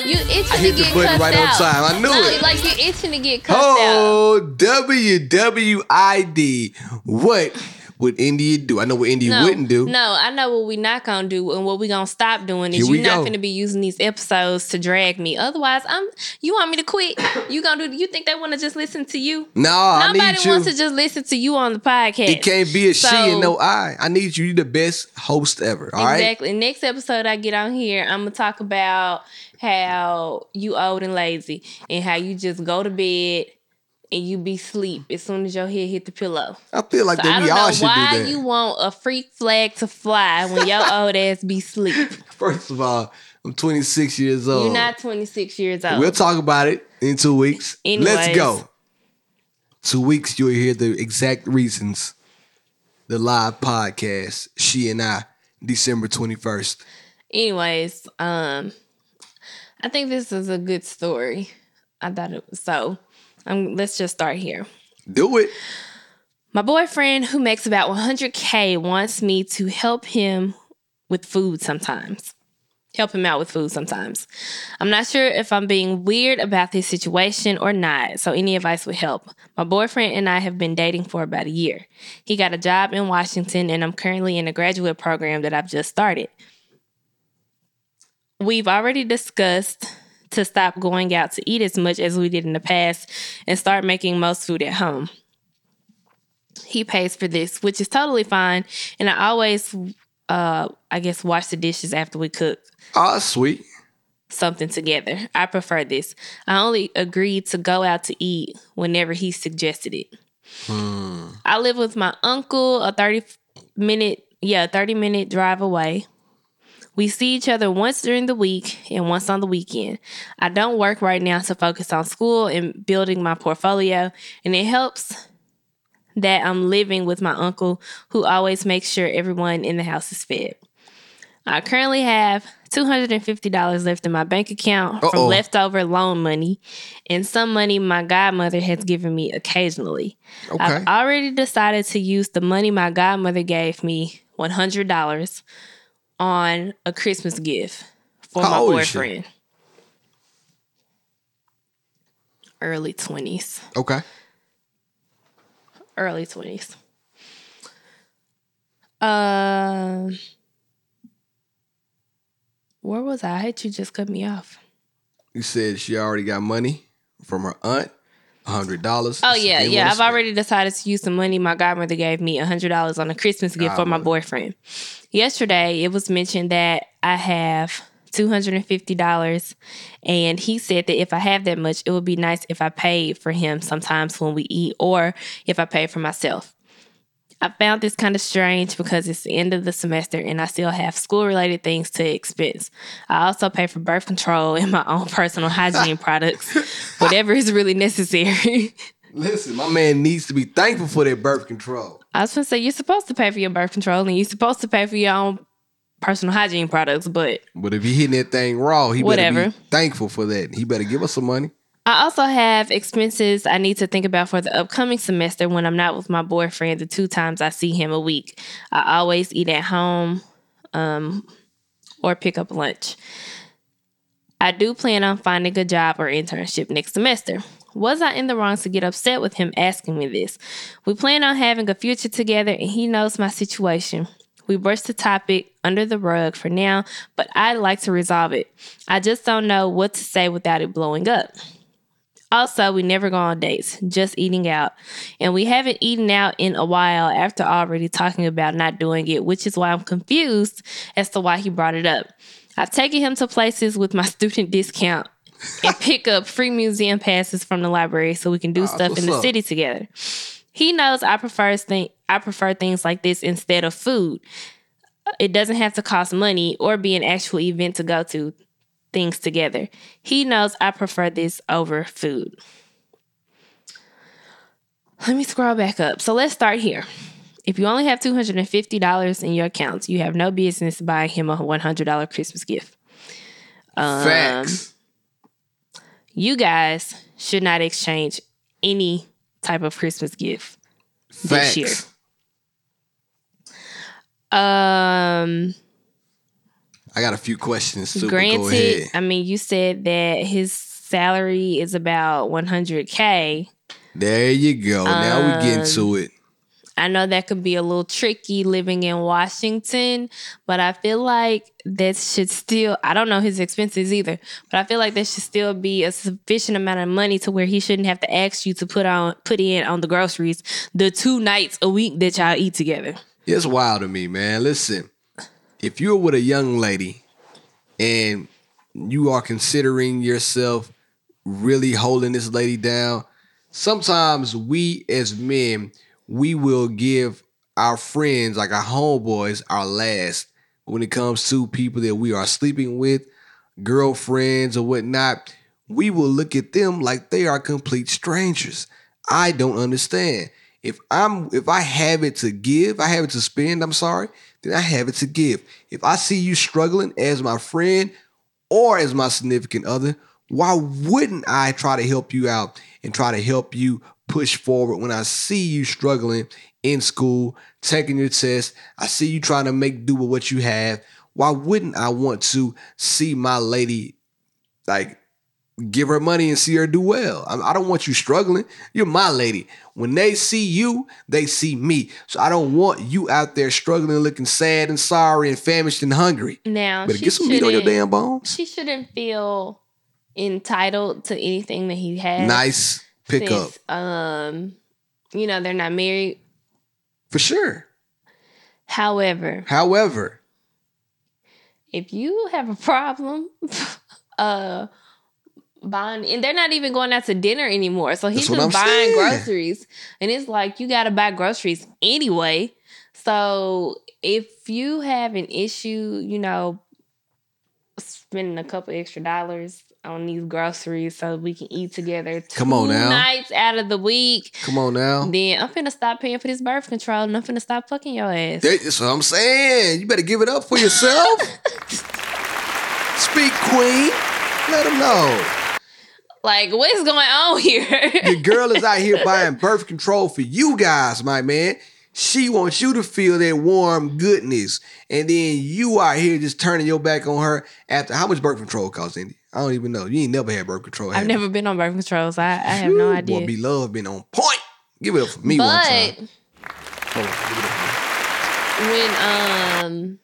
you itching I hit to the get button cussed right on time. I knew no, it. Like you itching to get cussed out. Oh, WWID. What would India do? I know what India No, wouldn't do. No, I know what we not gonna do, and what we gonna stop doing is you're not gonna be using these episodes to drag me. Otherwise, I'm. You want me to quit? You gonna do? You think they want to just listen to you? No, I Nobody need you. wants to just listen to you on the podcast. it can't be a she and no I. I need you. You're the best host ever. All right. exactly. Next episode I get on here, I'm gonna talk about how you old and lazy and how you just go to bed and you be sleep as soon as your head hit the pillow. I feel like So that we all should do that. Why you want a freak flag to fly when your old ass be sleep. First of all, I'm 26 years old. You're not 26 years old. We'll talk about it in two weeks. Let's go. Two weeks, you'll hear the exact reasons. The live podcast, she and I, December 21st. Anyways, um, I think this is a good story. I thought it was so. Um, let's just start here. Do it. My boyfriend, who makes about 100K, wants me to help him with food sometimes. help him out with food sometimes. I'm not sure if I'm being weird about this situation or not, so any advice would help. My boyfriend and I have been dating for about a year. He got a job in Washington, and I'm currently in a graduate program that I've just started. We've already discussed to stop going out to eat as much as we did in the past and start making most food at home. He pays for this, which is totally fine, and I always uh I guess wash the dishes after we cook Oh, that's sweet. something together. I prefer this. I only agreed to go out to eat whenever he suggested it. I live with my uncle, a 30 minute, yeah, 30 minute drive away. We see each other once during the week and once on the weekend. I don't work right now to focus on school and building my portfolio, and it helps that I'm living with my uncle who always makes sure everyone in the house is fed. I currently have $250 left in my bank account from Uh-oh. leftover loan money and some money my godmother has given me occasionally. Okay. I've already decided to use the money my godmother gave me, $100, on a Christmas gift for How my old is she? boyfriend. Early 20s. Okay. Early 20s. Um, where was I? I you just cut me off. You said she already got money from her aunt, hundred dollars. Oh yeah, yeah. I've already decided to use some money my godmother gave me, hundred dollars on a Christmas gift for my boyfriend. Yesterday, it was mentioned that I have two hundred and fifty dollars, and he said that if I have that much, it would be nice if I paid for him sometimes when we eat, or if I pay for myself. I found this kind of strange because it's the end of the semester and I still have school related things to expense. I also pay for birth control and my own personal hygiene products, whatever is really necessary. Listen, my man needs to be thankful for that birth control. I was gonna say you're supposed to pay for your birth control and you're supposed to pay for your own personal hygiene products, but But if he hitting that thing raw, he better Whatever. be thankful for that. He better give us some money. I also have expenses I need to think about for the upcoming semester when I'm not with my boyfriend the two times I see him a week. I always eat at home um, or pick up lunch. I do plan on finding a job or internship next semester. Was I in the wrong to get upset with him asking me this? We plan on having a future together and he knows my situation. We brushed the topic under the rug for now, but I'd like to resolve it. I just don't know what to say without it blowing up. Also, we never go on dates, just eating out. And we haven't eaten out in a while after already talking about not doing it, which is why I'm confused as to why he brought it up. I've taken him to places with my student discount and pick up free museum passes from the library so we can do stuff in the up? city together. He knows I prefer thing I prefer things like this instead of food. It doesn't have to cost money or be an actual event to go to things together. He knows I prefer this over food. Let me scroll back up. So let's start here. If you only have $250 in your accounts, you have no business buying him a $100 Christmas gift. Um, Facts. You guys should not exchange any type of Christmas gift Facts. this year. Um, I got a few questions too. but Go granted. I mean, you said that his salary is about 100K. There you go. now we get Um, into it. I know that could be a little tricky living in Washington, but I feel like that should still, I don't know his expenses either, but I feel like there should still be a sufficient amount of money to where he shouldn't have to ask you to put on, put in on the groceries the two nights a week that y'all eat together. It's wild to me, man. Listen, if you're with a young lady and you are considering yourself really holding this lady down, sometimes we as men, we will give our friends, like our homeboys, our last when it comes to people that we are sleeping with, girlfriends or whatnot. We will look at them like they are complete strangers. I don't understand. If I'm if I have it to give, I have it to spend, I'm sorry, then I have it to give. If I see you struggling as my friend or as my significant other, why wouldn't I try to help you out and try to help you push forward when I see you struggling in school, taking your test? I see you trying to make do with what you have. why wouldn't I want to see my lady like give her money and see her do well? I, I don't want you struggling. You're my lady. When they see you, they see me. So I don't want you out there struggling, looking sad and sorry and famished and hungry. Now she get some meat on your damn bones. She shouldn't feel entitled to anything that he has. Nice pickup Um, you know they're not married. for sure. However, However, if you have a problem, uh, buying, and they're not even going out to dinner anymore, so he's That's just buying saying. groceries, and it's like you got to buy groceries anyway. So if you have an issue, you know, spending a couple extra dollars on these groceries so we can eat together two Come on now. nights out of the week, come on now. then I'm finna stop paying for this birth control and I'm finna stop fucking your ass. That's what I'm saying. You better give it up for yourself. Speak, Queen. Let them know. Like, what's going on here? The girl is out here buying birth control for you guys, my man. She wants you to feel that warm goodness. And then you out here just turning your back on her after how much birth control costs, Indy? I don't even know. You ain't never had birth control. I've have never been on birth control, so I, I have no you? idea. Boy, be love been on point. Give it up for me one but time. On, give it up for me. when um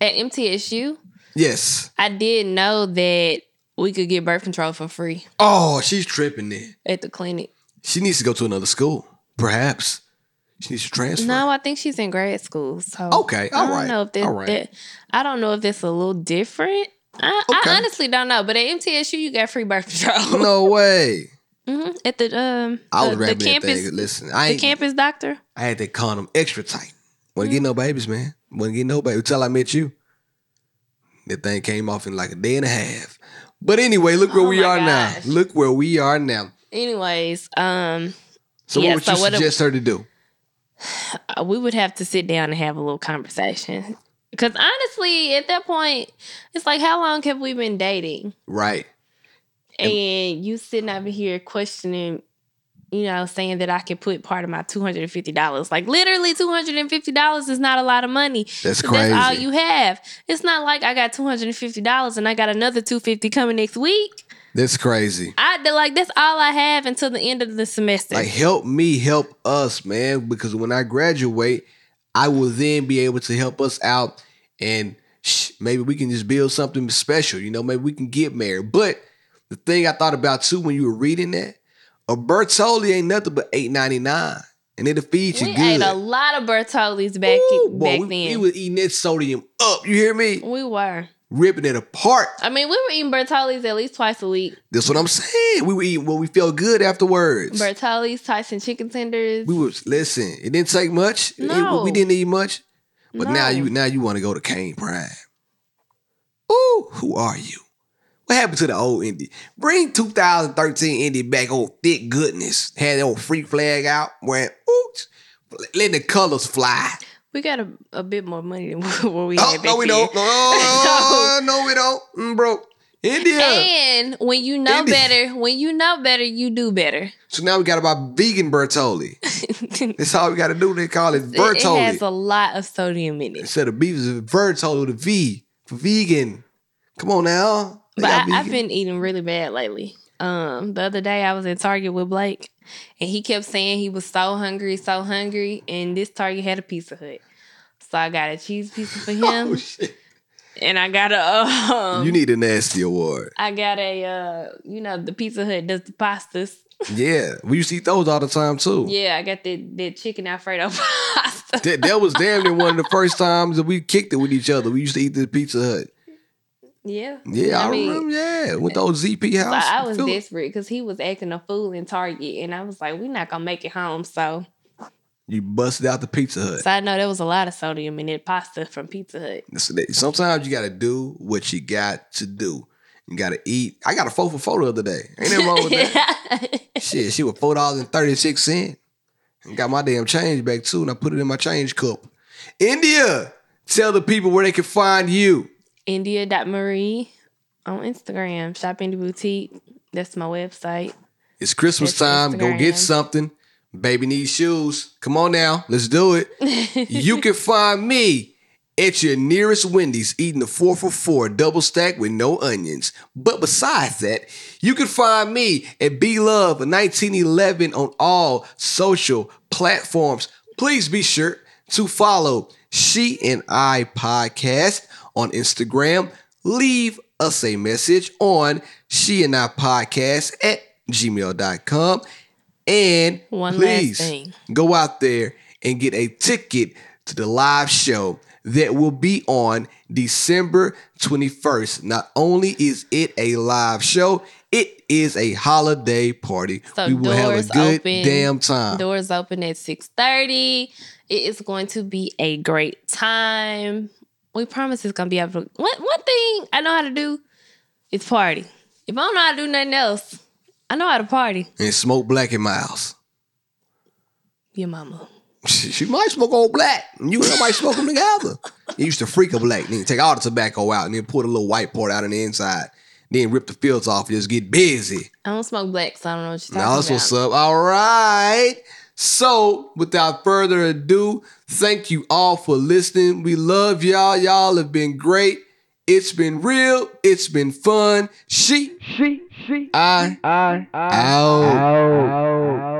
at MTSU, Yes. I did know that we could get birth control for free Oh, she's tripping then. at the clinic. She needs to go to another school. Perhaps. She needs to transfer. No, I think she's in grad school. So Okay, I don't right, know if that, all right. that- I don't know if that's a little different. I, Okay. I honestly don't know. But at MTSU, you got free birth control. No way. hmm At the um I was the, the rapping that campus thing. Listen, I the ain't, campus doctor. I had that condom extra tight. Wasn't Mm. get no babies, man. Wasn't get no babies until I met you. That thing came off in like a day and a half. But anyway, look where Oh we are gosh. now. Look where we are now. Anyways, um, So Yeah, what would so you what a- suggest her to do? we would have to sit down and have a little conversation. Because honestly, at that point, it's like, how long have we been dating? Right. And you sitting over here questioning, you know, saying that I could put part of my two hundred and fifty dollars. Like literally, two hundred and fifty dollars is not a lot of money. That's But That's all you have. It's not like I got two hundred and fifty dollars and I got another two fifty coming next week. That's crazy. I like that's all I have until the end of the semester. Like help me help us, man. Because when I graduate, I will then be able to help us out and sh- maybe we can just build something special. You know, maybe we can get married. But the thing I thought about too when you were reading that, a Bertolli ain't nothing but eight ninety nine, and it'll feed you we good. ate a lot of Bertolli's back Ooh, boy, back we, then. we was eating that sodium up. You hear me? We were. Ripping it apart. I mean, we were eating Bertolli's at least twice a week. That's what I'm saying. We were eating well, we felt good afterwards. Bertolli's, Tyson chicken tenders. we was listen. It didn't take much. It- No. we didn't eat much. But now you now you want to go to Kayne Prime. Ooh, who are you? What happened to the old Indy? Bring 2013 Indy back, old thick goodness. Had the old free flag out, wearing oops, letting the colors fly. we got a, a bit more money than what we Oh had back no, we then. don't. No, no, no, we don't. Mm, bro, India. And when you know India. better, when you know better, you do better. So now we got about vegan Bertoli. That's all we got to do. They call it Bertoli. it has a lot of sodium in it. Instead of beef, it's Bertolli with a V for vegan. Come on now. But I, I've been eating really bad lately. Um, the other day I was in Target with Blake, and he kept saying he was so hungry, so hungry, and this Target had a Pizza Hut. So I got a cheese pizza for him, Oh, shit. and I got a um, you need a nasty award. I got a uh, you know, the Pizza Hut does the pastas. Yeah, we used to eat those all the time too. Yeah, I got the the chicken Alfredo pasta. That, that was damn near one of the first times that we kicked it with each other. We used to eat the Pizza Hut. Yeah, Yeah, I, mean, remember. Yeah, with uh, those ZP house. I was Phil- desperate because he was acting a fool in Target, and I was like, we're not gonna make it home. So, You busted out the Pizza Hut. so I know there was a lot of sodium in that pasta from Pizza Hut. Sometimes you got to do what you got to do. You got to eat. I got a four for four the other day. Ain't nothing wrong with that. Shit, she was four dollars and thirty six cent. And got my damn change back too, and I put it in my change cup. India, tell the people where they can find you. India.Marie on Instagram, Shopping the Boutique. That's my website. It's Christmas time. Go get something. Baby needs shoes. Come on now, let's do it. you can find me at your nearest Wendy's eating the 4 for 4 double stack with no onions. But besides that, you can find me at B Love 1911 on all social platforms. Please be sure to follow She and I Podcast on Instagram. Leave us a message on She and I Podcast at gmail.com. And One last please thing. go out there and get a ticket to the live show that will be on December 21st. Not only is it a live show, it is a holiday party. So we will have a good open. damn time. Doors open at six thirty. It is going to be a great time. We promise it's gonna be able to. One one thing I know how to do is party. If I don't know how to do nothing else, I know how to party. and smoke Black and Milds. Your mama. She, she might smoke old black. and You and her might smoke them together. You used to freak a black, then take all the tobacco out, and then put a little white part out on the inside. Then rip the filter off and just get busy. I don't smoke black, so I don't know what you're talking that's about. what's up. All right. So, without further ado, thank you all for listening. We love y'all. Y'all have been great. It's been real. It's been fun. She, she, she, I, I, I, out.